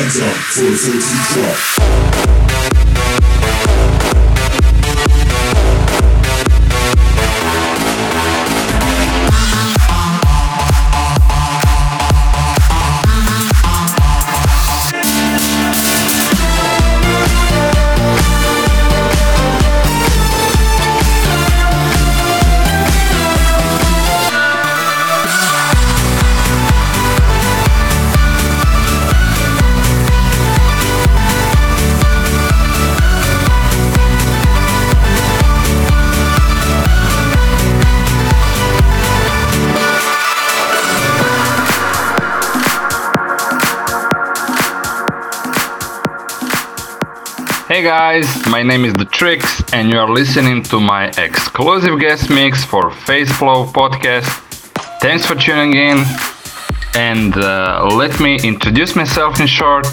hands up for the 40 drop. Guys, my name is The Tricks, and you are listening to my exclusive guest mix for Faceflow podcast. Thanks for tuning in, and uh, let me introduce myself in short.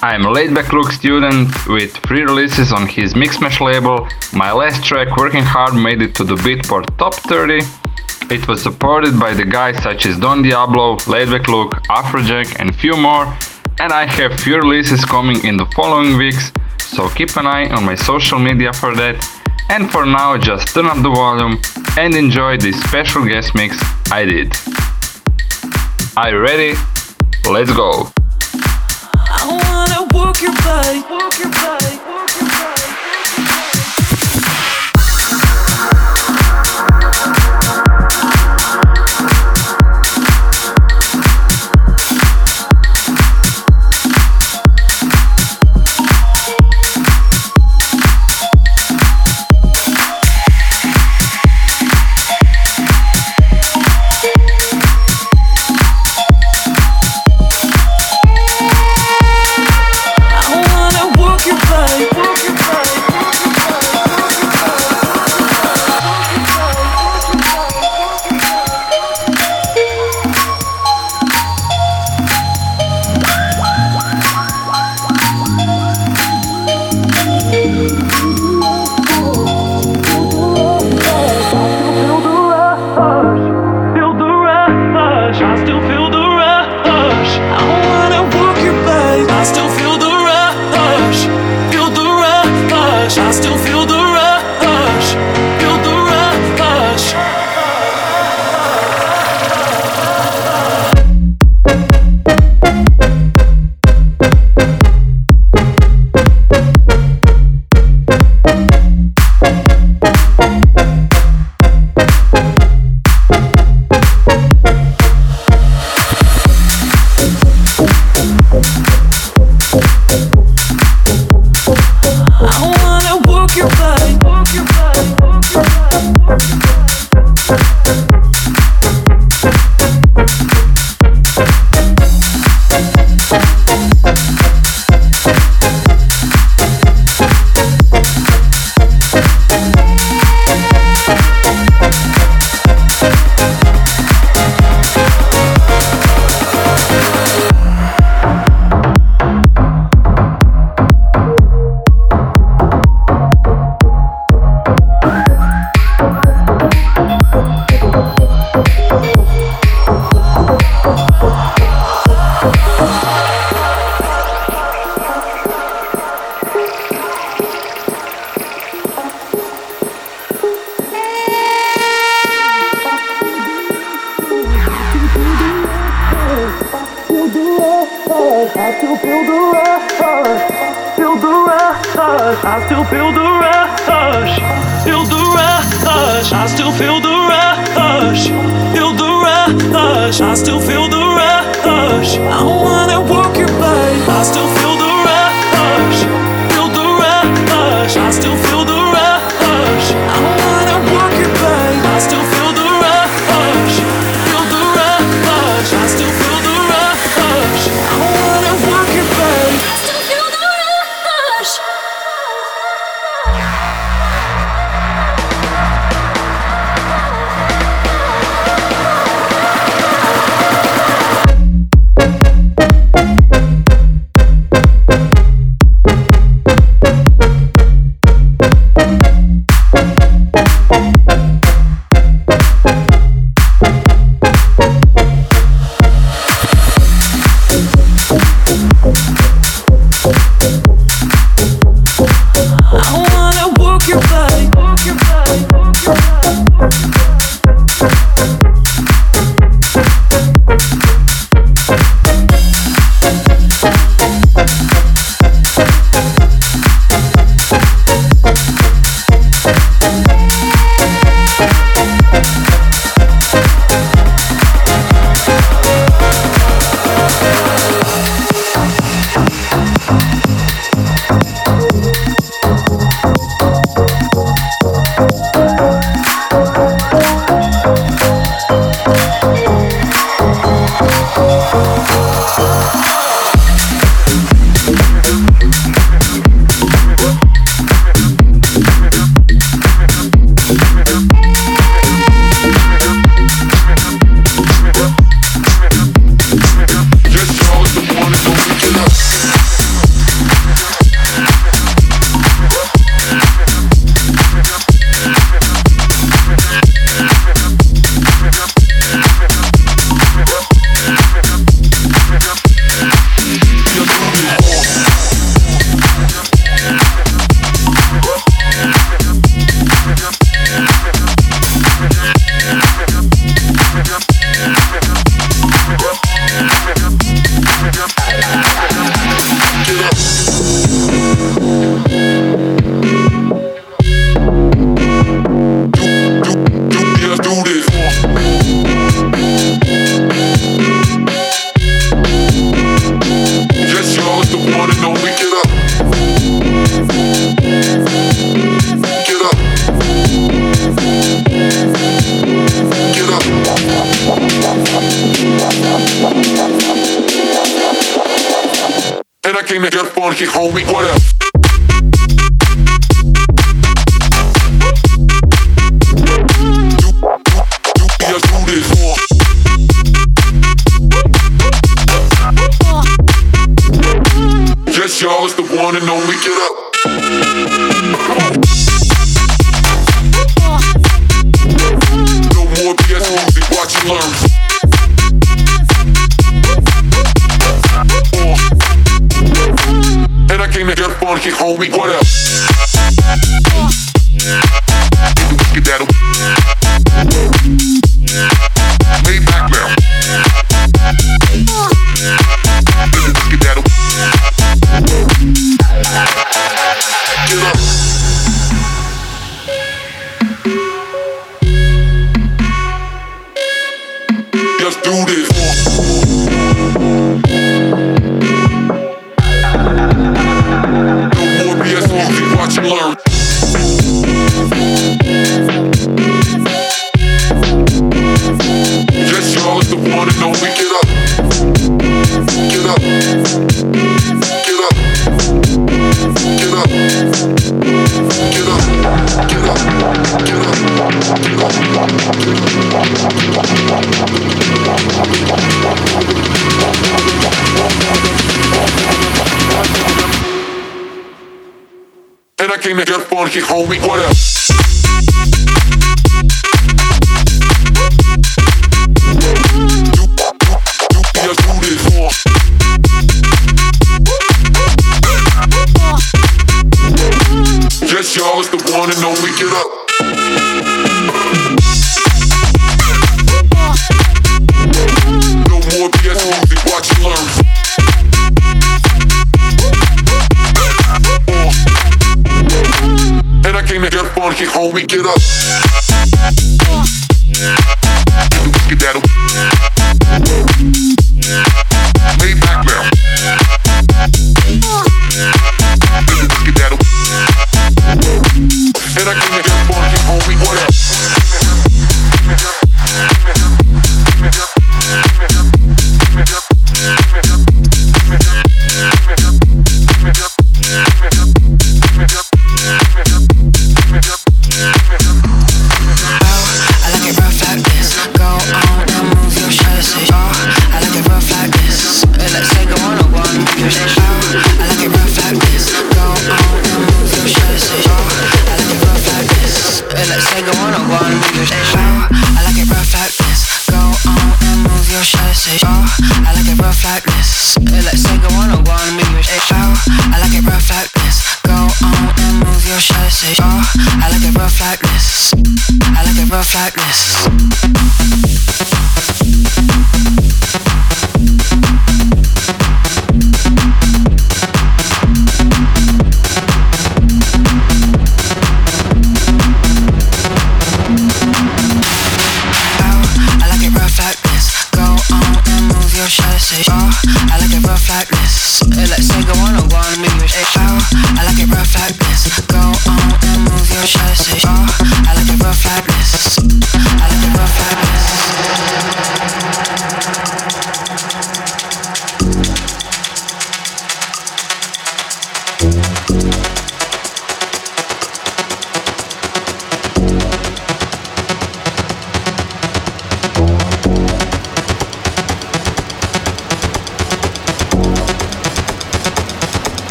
I'm a Laidback Luke student with three releases on his Mixmash label. My last track, Working Hard, made it to the Beatport Top 30. It was supported by the guys such as Don Diablo, Laidback Luke, Afrojack, and few more. And I have few releases coming in the following weeks, so keep an eye on my social media for that. And for now, just turn up the volume and enjoy this special guest mix I did. Are you ready? Let's go! I wanna your body, your body, your body.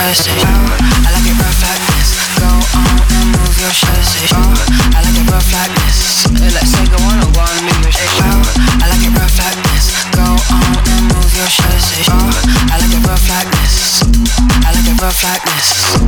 Oh, I like it rough like this. Go on and move your. Oh, I like it rough like this. Let's take one move your. Oh, I like it rough like this. Go on and move your. Oh, I like it rough like this. I like it rough like this.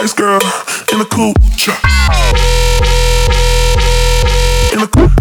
Spice girl in a cool In the.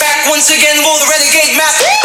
back once again, roll the renegade master.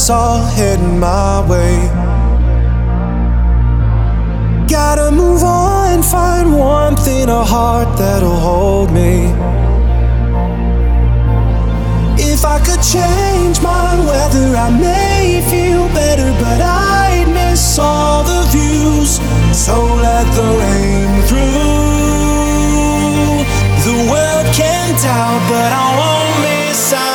it's all heading my way. Gotta move on and find warmth in a heart that'll hold me. If I could change my weather, I may feel better, but I'd miss all the views. So let the rain through. The world can doubt, but I won't miss out.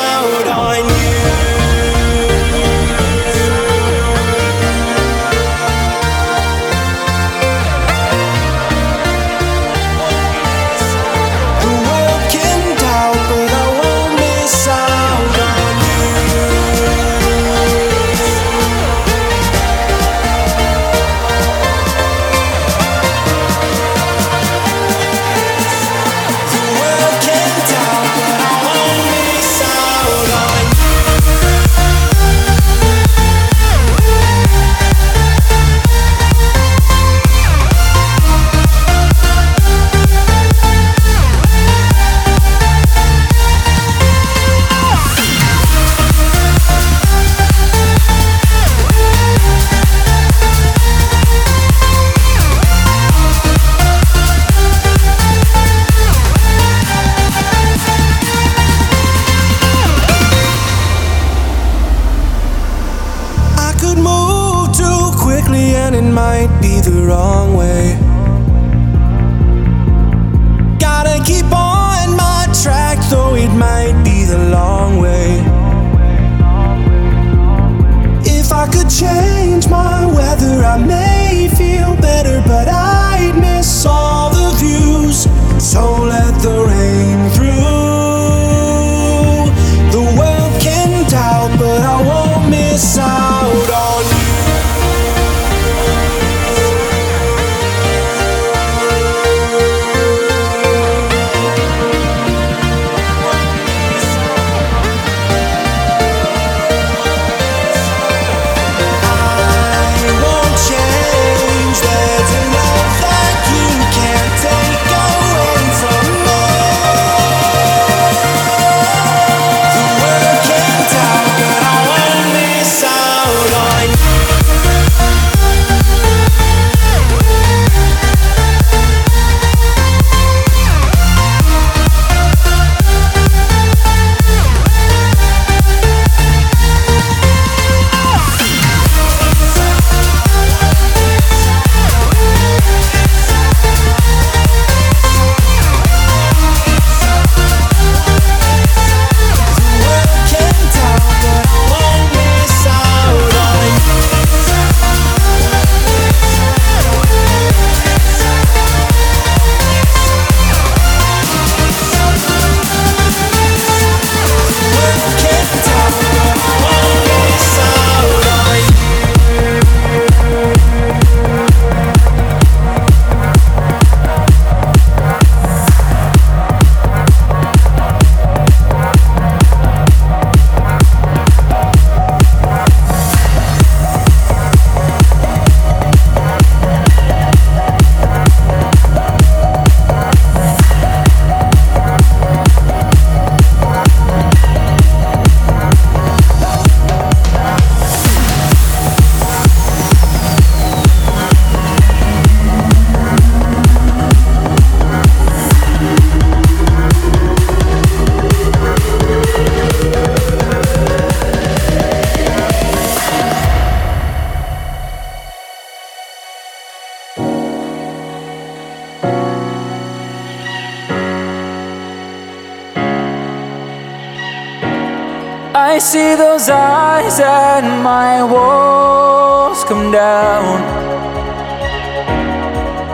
When my walls come down.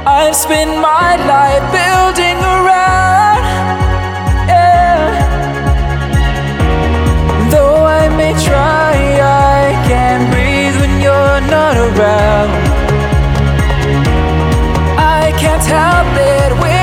I've spent my life building around. Yeah. Though I may try, I can't breathe when you're not around. I can't help it. when.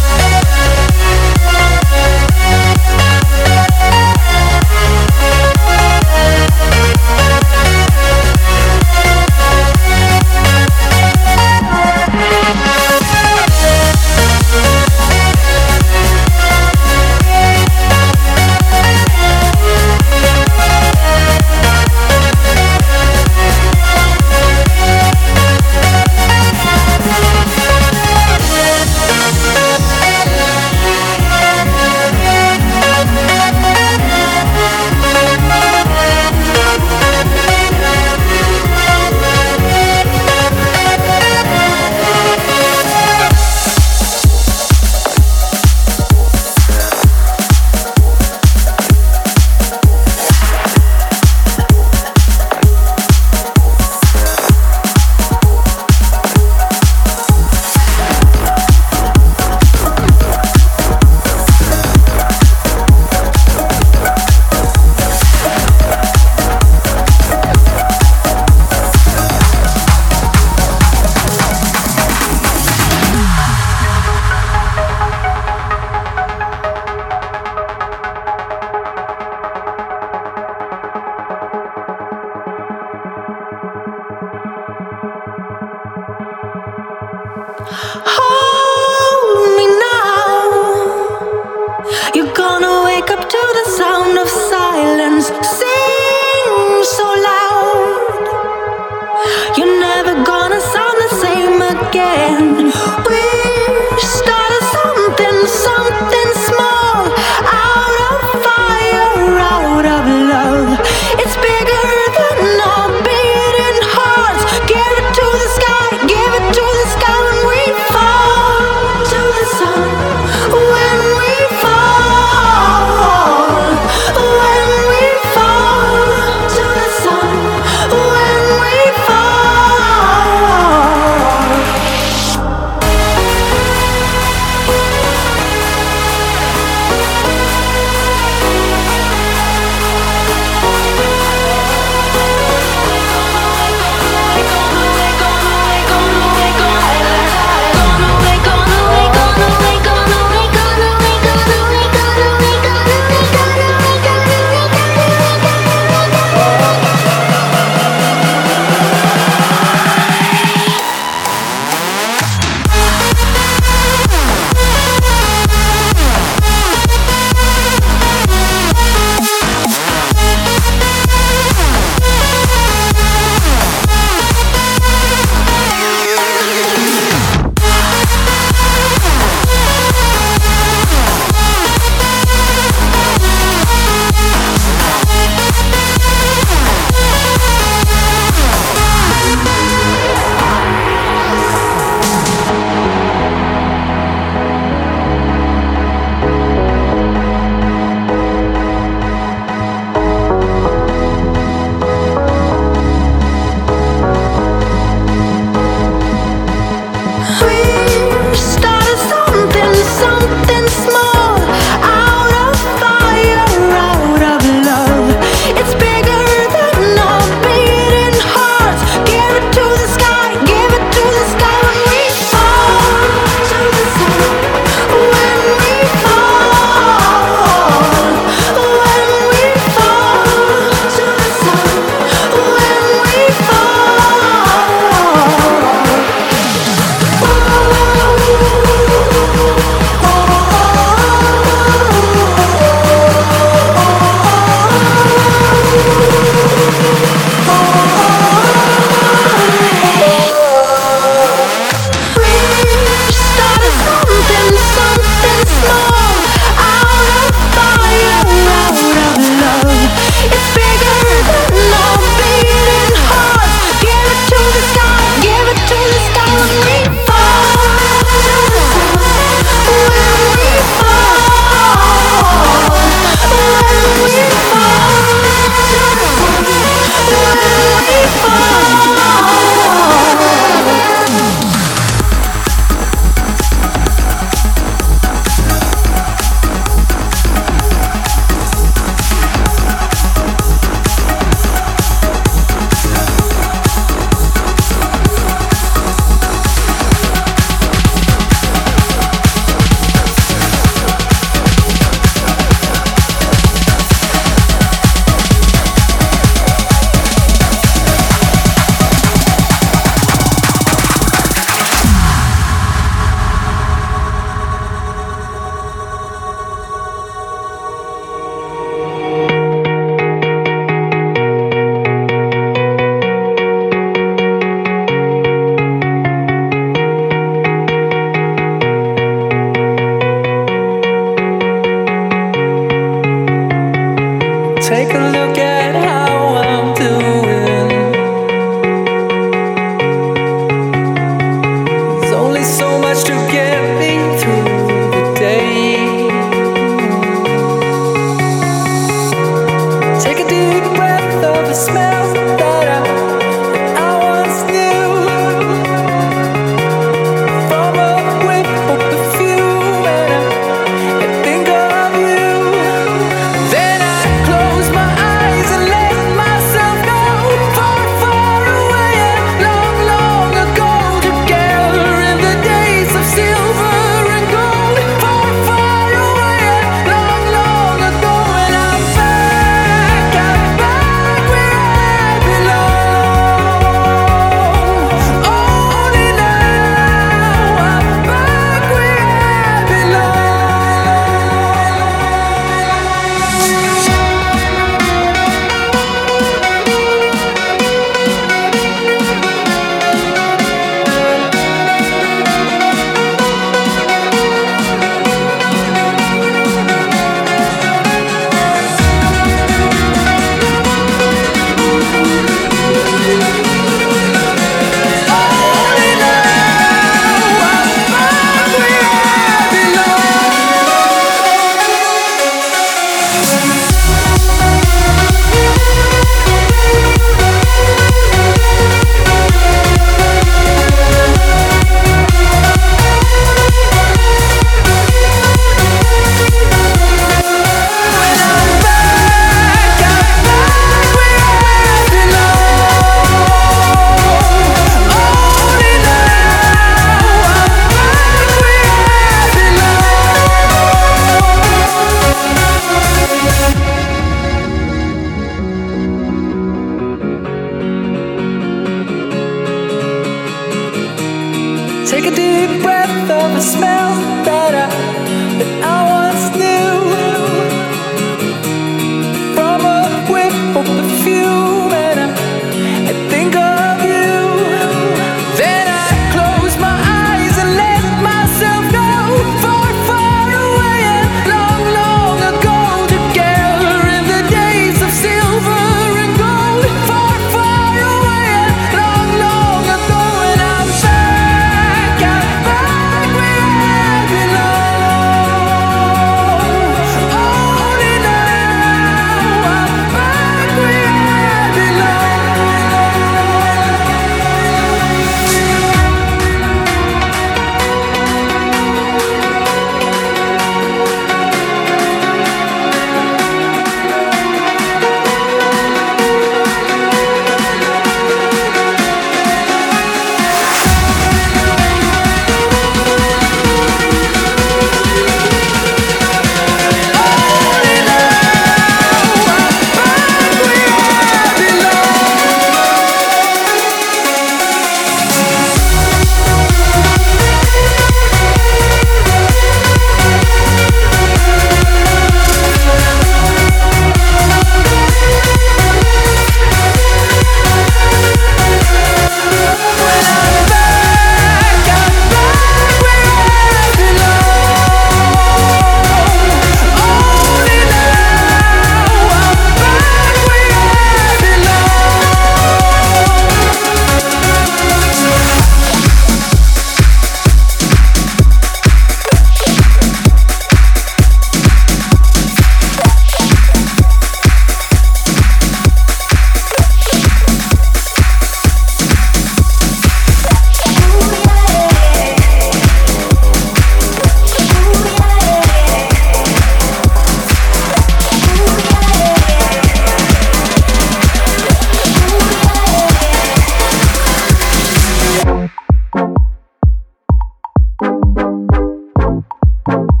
Can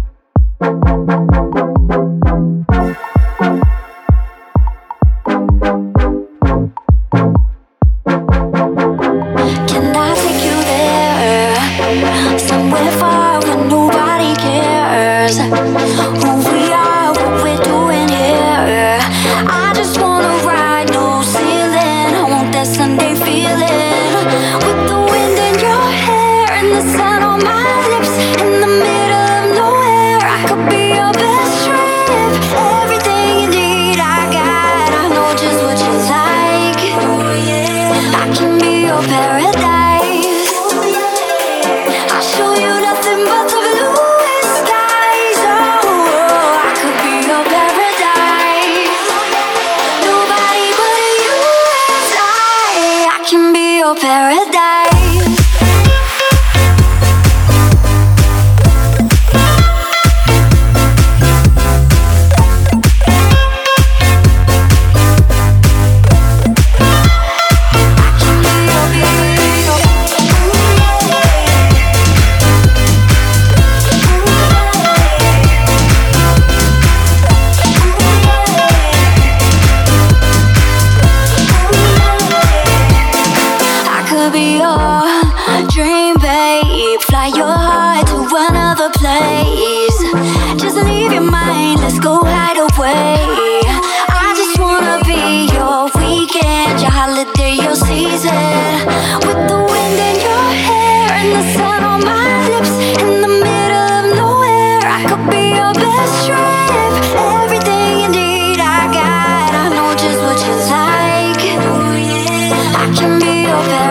I can be